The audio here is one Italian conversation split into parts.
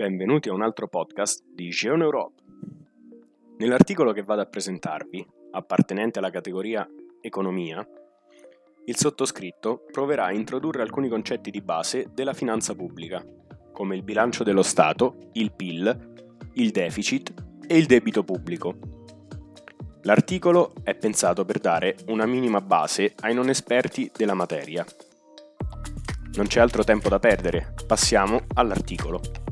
benvenuti a un altro podcast di Jeune Europe. Nell'articolo che vado a presentarvi, appartenente alla categoria Economia, il sottoscritto proverà a introdurre alcuni concetti di base della finanza pubblica, come il bilancio dello Stato, il PIL, il deficit e il debito pubblico. L'articolo è pensato per dare una minima base ai non esperti della materia. Non c'è altro tempo da perdere, passiamo all'articolo.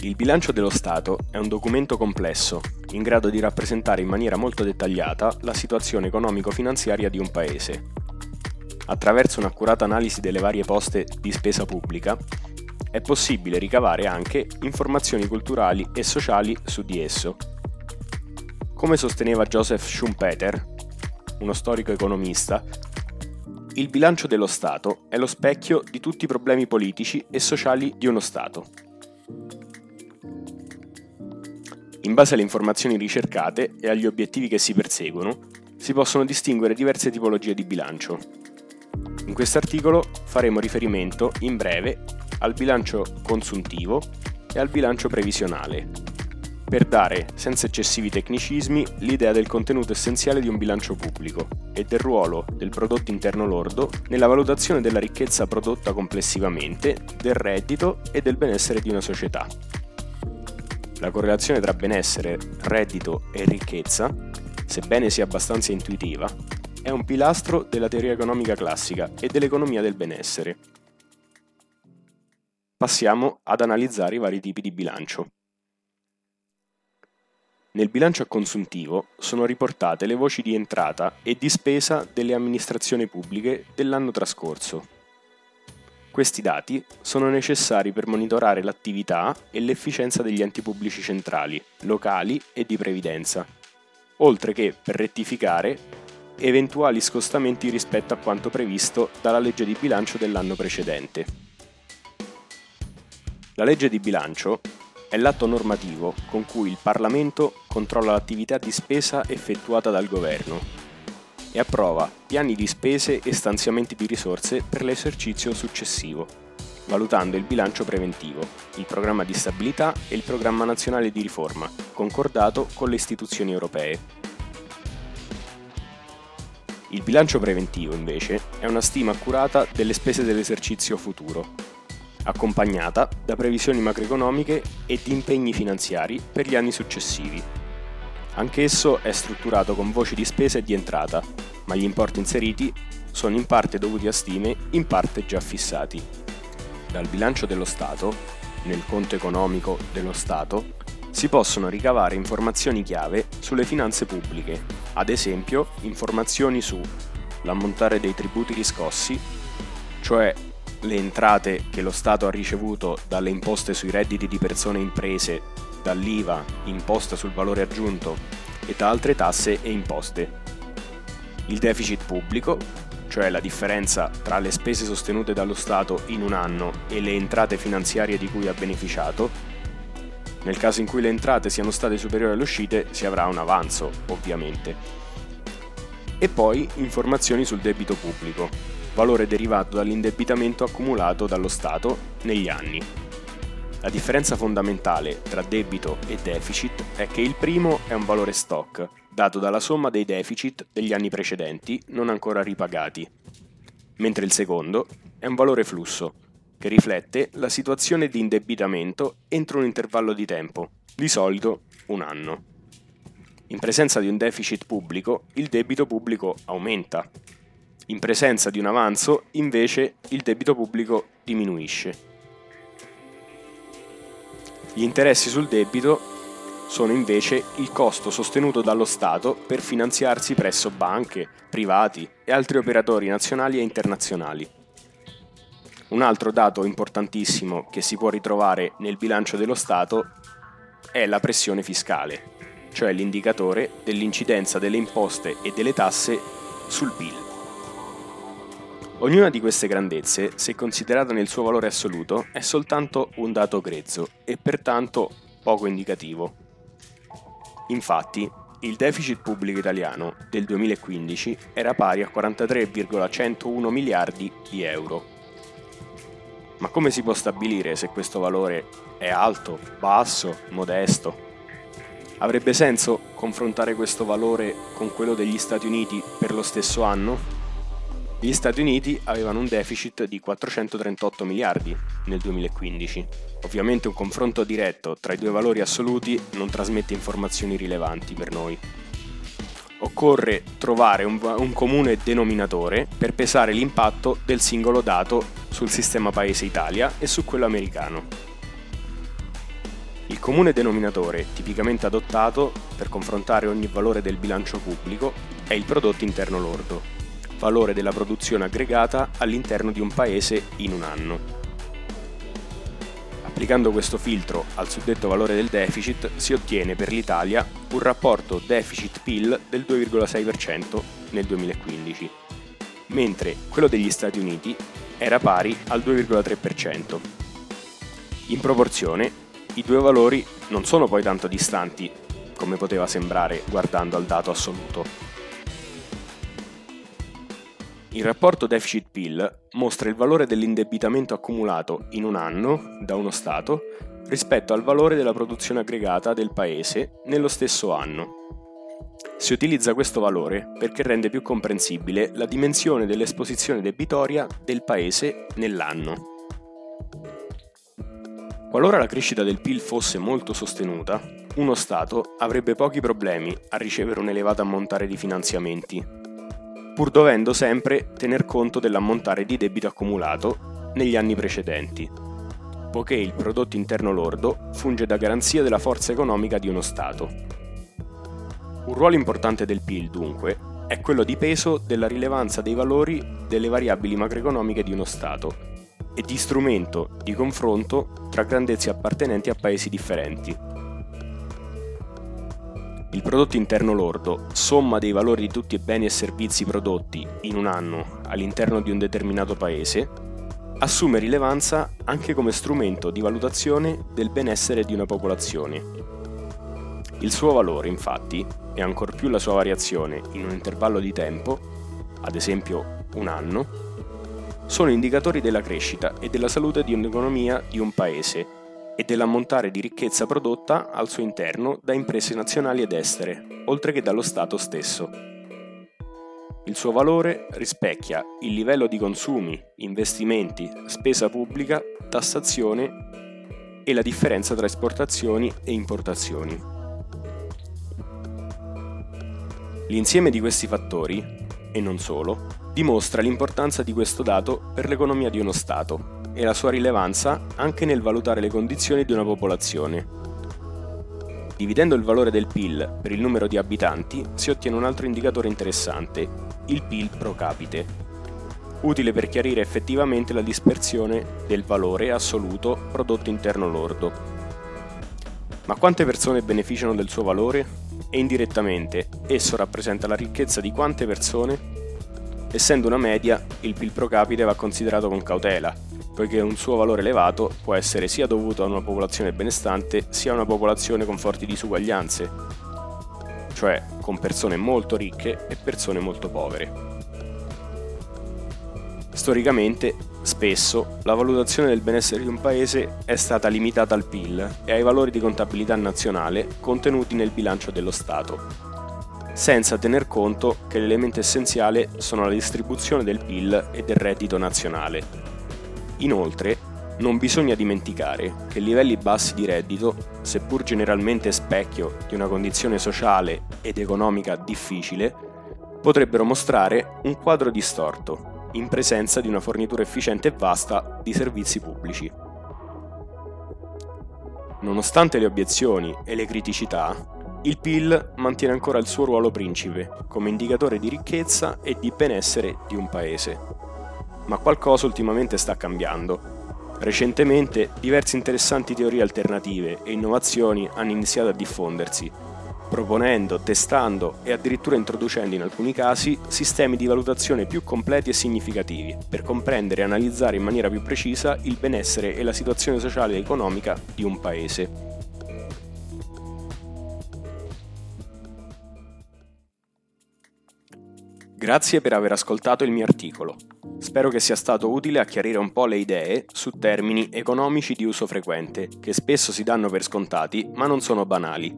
Il bilancio dello Stato è un documento complesso, in grado di rappresentare in maniera molto dettagliata la situazione economico-finanziaria di un paese. Attraverso un'accurata analisi delle varie poste di spesa pubblica, è possibile ricavare anche informazioni culturali e sociali su di esso. Come sosteneva Joseph Schumpeter, uno storico economista, il bilancio dello Stato è lo specchio di tutti i problemi politici e sociali di uno Stato. In base alle informazioni ricercate e agli obiettivi che si perseguono, si possono distinguere diverse tipologie di bilancio. In questo articolo faremo riferimento in breve al bilancio consuntivo e al bilancio previsionale, per dare, senza eccessivi tecnicismi, l'idea del contenuto essenziale di un bilancio pubblico e del ruolo del prodotto interno lordo nella valutazione della ricchezza prodotta complessivamente, del reddito e del benessere di una società. La correlazione tra benessere, reddito e ricchezza, sebbene sia abbastanza intuitiva, è un pilastro della teoria economica classica e dell'economia del benessere Passiamo ad analizzare i vari tipi di bilancio. Nel bilancio a consuntivo sono riportate le voci di entrata e di spesa delle amministrazioni pubbliche dell'anno trascorso. Questi dati sono necessari per monitorare l'attività e l'efficienza degli enti pubblici centrali, locali e di previdenza, oltre che per rettificare eventuali scostamenti rispetto a quanto previsto dalla legge di bilancio dell'anno precedente. La legge di bilancio è l'atto normativo con cui il Parlamento controlla l'attività di spesa effettuata dal Governo e approva piani di spese e stanziamenti di risorse per l'esercizio successivo, valutando il bilancio preventivo, il programma di stabilità e il programma nazionale di riforma, concordato con le istituzioni europee. Il bilancio preventivo, invece, è una stima accurata delle spese dell'esercizio futuro, accompagnata da previsioni macroeconomiche e di impegni finanziari per gli anni successivi. Anch'esso è strutturato con voci di spesa e di entrata, ma gli importi inseriti sono in parte dovuti a stime, in parte già fissati. Dal bilancio dello Stato, nel conto economico dello Stato, si possono ricavare informazioni chiave sulle finanze pubbliche, ad esempio informazioni su l'ammontare dei tributi riscossi, cioè le entrate che lo Stato ha ricevuto dalle imposte sui redditi di persone e imprese, dall'IVA, imposta sul valore aggiunto e da altre tasse e imposte. Il deficit pubblico, cioè la differenza tra le spese sostenute dallo Stato in un anno e le entrate finanziarie di cui ha beneficiato. Nel caso in cui le entrate siano state superiori alle uscite si avrà un avanzo, ovviamente. E poi informazioni sul debito pubblico, valore derivato dall'indebitamento accumulato dallo Stato negli anni. La differenza fondamentale tra debito e deficit è che il primo è un valore stock, dato dalla somma dei deficit degli anni precedenti non ancora ripagati, mentre il secondo è un valore flusso, che riflette la situazione di indebitamento entro un intervallo di tempo, di solito un anno. In presenza di un deficit pubblico, il debito pubblico aumenta, in presenza di un avanzo, invece, il debito pubblico diminuisce. Gli interessi sul debito sono invece il costo sostenuto dallo Stato per finanziarsi presso banche, privati e altri operatori nazionali e internazionali. Un altro dato importantissimo che si può ritrovare nel bilancio dello Stato è la pressione fiscale, cioè l'indicatore dell'incidenza delle imposte e delle tasse sul PIL. Ognuna di queste grandezze, se considerata nel suo valore assoluto, è soltanto un dato grezzo e pertanto poco indicativo. Infatti, il deficit pubblico italiano del 2015 era pari a 43,101 miliardi di euro. Ma come si può stabilire se questo valore è alto, basso, modesto? Avrebbe senso confrontare questo valore con quello degli Stati Uniti per lo stesso anno? Gli Stati Uniti avevano un deficit di 438 miliardi nel 2015. Ovviamente un confronto diretto tra i due valori assoluti non trasmette informazioni rilevanti per noi. Occorre trovare un, un comune denominatore per pesare l'impatto del singolo dato sul sistema paese Italia e su quello americano. Il comune denominatore tipicamente adottato per confrontare ogni valore del bilancio pubblico è il prodotto interno lordo, valore della produzione aggregata all'interno di un paese in un anno. Applicando questo filtro al suddetto valore del deficit si ottiene per l'Italia un rapporto deficit-PIL del 2,6% nel 2015, mentre quello degli Stati Uniti era pari al 2,3%. In proporzione, i due valori non sono poi tanto distanti come poteva sembrare guardando al dato assoluto. Il rapporto deficit-PIL mostra il valore dell'indebitamento accumulato in un anno da uno Stato rispetto al valore della produzione aggregata del Paese nello stesso anno. Si utilizza questo valore perché rende più comprensibile la dimensione dell'esposizione debitoria del Paese nell'anno. Qualora la crescita del PIL fosse molto sostenuta, uno Stato avrebbe pochi problemi a ricevere un elevato ammontare di finanziamenti, pur dovendo sempre tener conto dell'ammontare di debito accumulato negli anni precedenti, poiché il prodotto interno lordo funge da garanzia della forza economica di uno Stato. Un ruolo importante del PIL, dunque, è quello di peso della rilevanza dei valori delle variabili macroeconomiche di uno Stato e di strumento di confronto tra grandezze appartenenti a paesi differenti, il prodotto interno lordo, somma dei valori di tutti i beni e servizi prodotti in un anno all'interno di un determinato paese, assume rilevanza anche come strumento di valutazione del benessere di una popolazione. Il suo valore, infatti, e ancor più la sua variazione in un intervallo di tempo, ad esempio un anno, sono indicatori della crescita e della salute di un'economia di un paese e dell'ammontare di ricchezza prodotta al suo interno da imprese nazionali ed estere, oltre che dallo Stato stesso. Il suo valore rispecchia il livello di consumi, investimenti, spesa pubblica, tassazione e la differenza tra esportazioni e importazioni. L'insieme di questi fattori, e non solo, dimostra l'importanza di questo dato per l'economia di uno Stato e la sua rilevanza anche nel valutare le condizioni di una popolazione. Dividendo il valore del PIL per il numero di abitanti si ottiene un altro indicatore interessante, il PIL pro capite, utile per chiarire effettivamente la dispersione del valore assoluto prodotto interno lordo. Ma quante persone beneficiano del suo valore? E indirettamente esso rappresenta la ricchezza di quante persone? Essendo una media, il PIL pro capite va considerato con cautela, poiché un suo valore elevato può essere sia dovuto a una popolazione benestante sia a una popolazione con forti disuguaglianze, cioè con persone molto ricche e persone molto povere. Storicamente, spesso, la valutazione del benessere di un paese è stata limitata al PIL e ai valori di contabilità nazionale contenuti nel bilancio dello Stato, senza tener conto che l'elemento essenziale sono la distribuzione del PIL e del reddito nazionale, Inoltre, non bisogna dimenticare che livelli bassi di reddito, seppur generalmente specchio di una condizione sociale ed economica difficile, potrebbero mostrare un quadro distorto, in presenza di una fornitura efficiente e vasta di servizi pubblici. Nonostante le obiezioni e le criticità, il PIL mantiene ancora il suo ruolo principe come indicatore di ricchezza e di benessere di un paese ma qualcosa ultimamente sta cambiando. Recentemente diverse interessanti teorie alternative e innovazioni hanno iniziato a diffondersi, proponendo, testando e addirittura introducendo in alcuni casi sistemi di valutazione più completi e significativi per comprendere e analizzare in maniera più precisa il benessere e la situazione sociale e economica di un paese. Grazie per aver ascoltato il mio articolo. Spero che sia stato utile a chiarire un po' le idee su termini economici di uso frequente, che spesso si danno per scontati, ma non sono banali.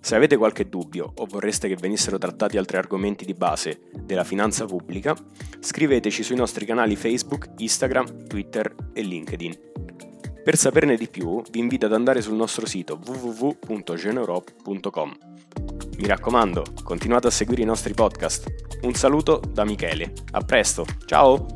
Se avete qualche dubbio o vorreste che venissero trattati altri argomenti di base della finanza pubblica, scriveteci sui nostri canali Facebook, Instagram, Twitter e LinkedIn. Per saperne di più vi invito ad andare sul nostro sito www.geneurope.com. Mi raccomando, continuate a seguire i nostri podcast. Un saluto da Michele. A presto, ciao!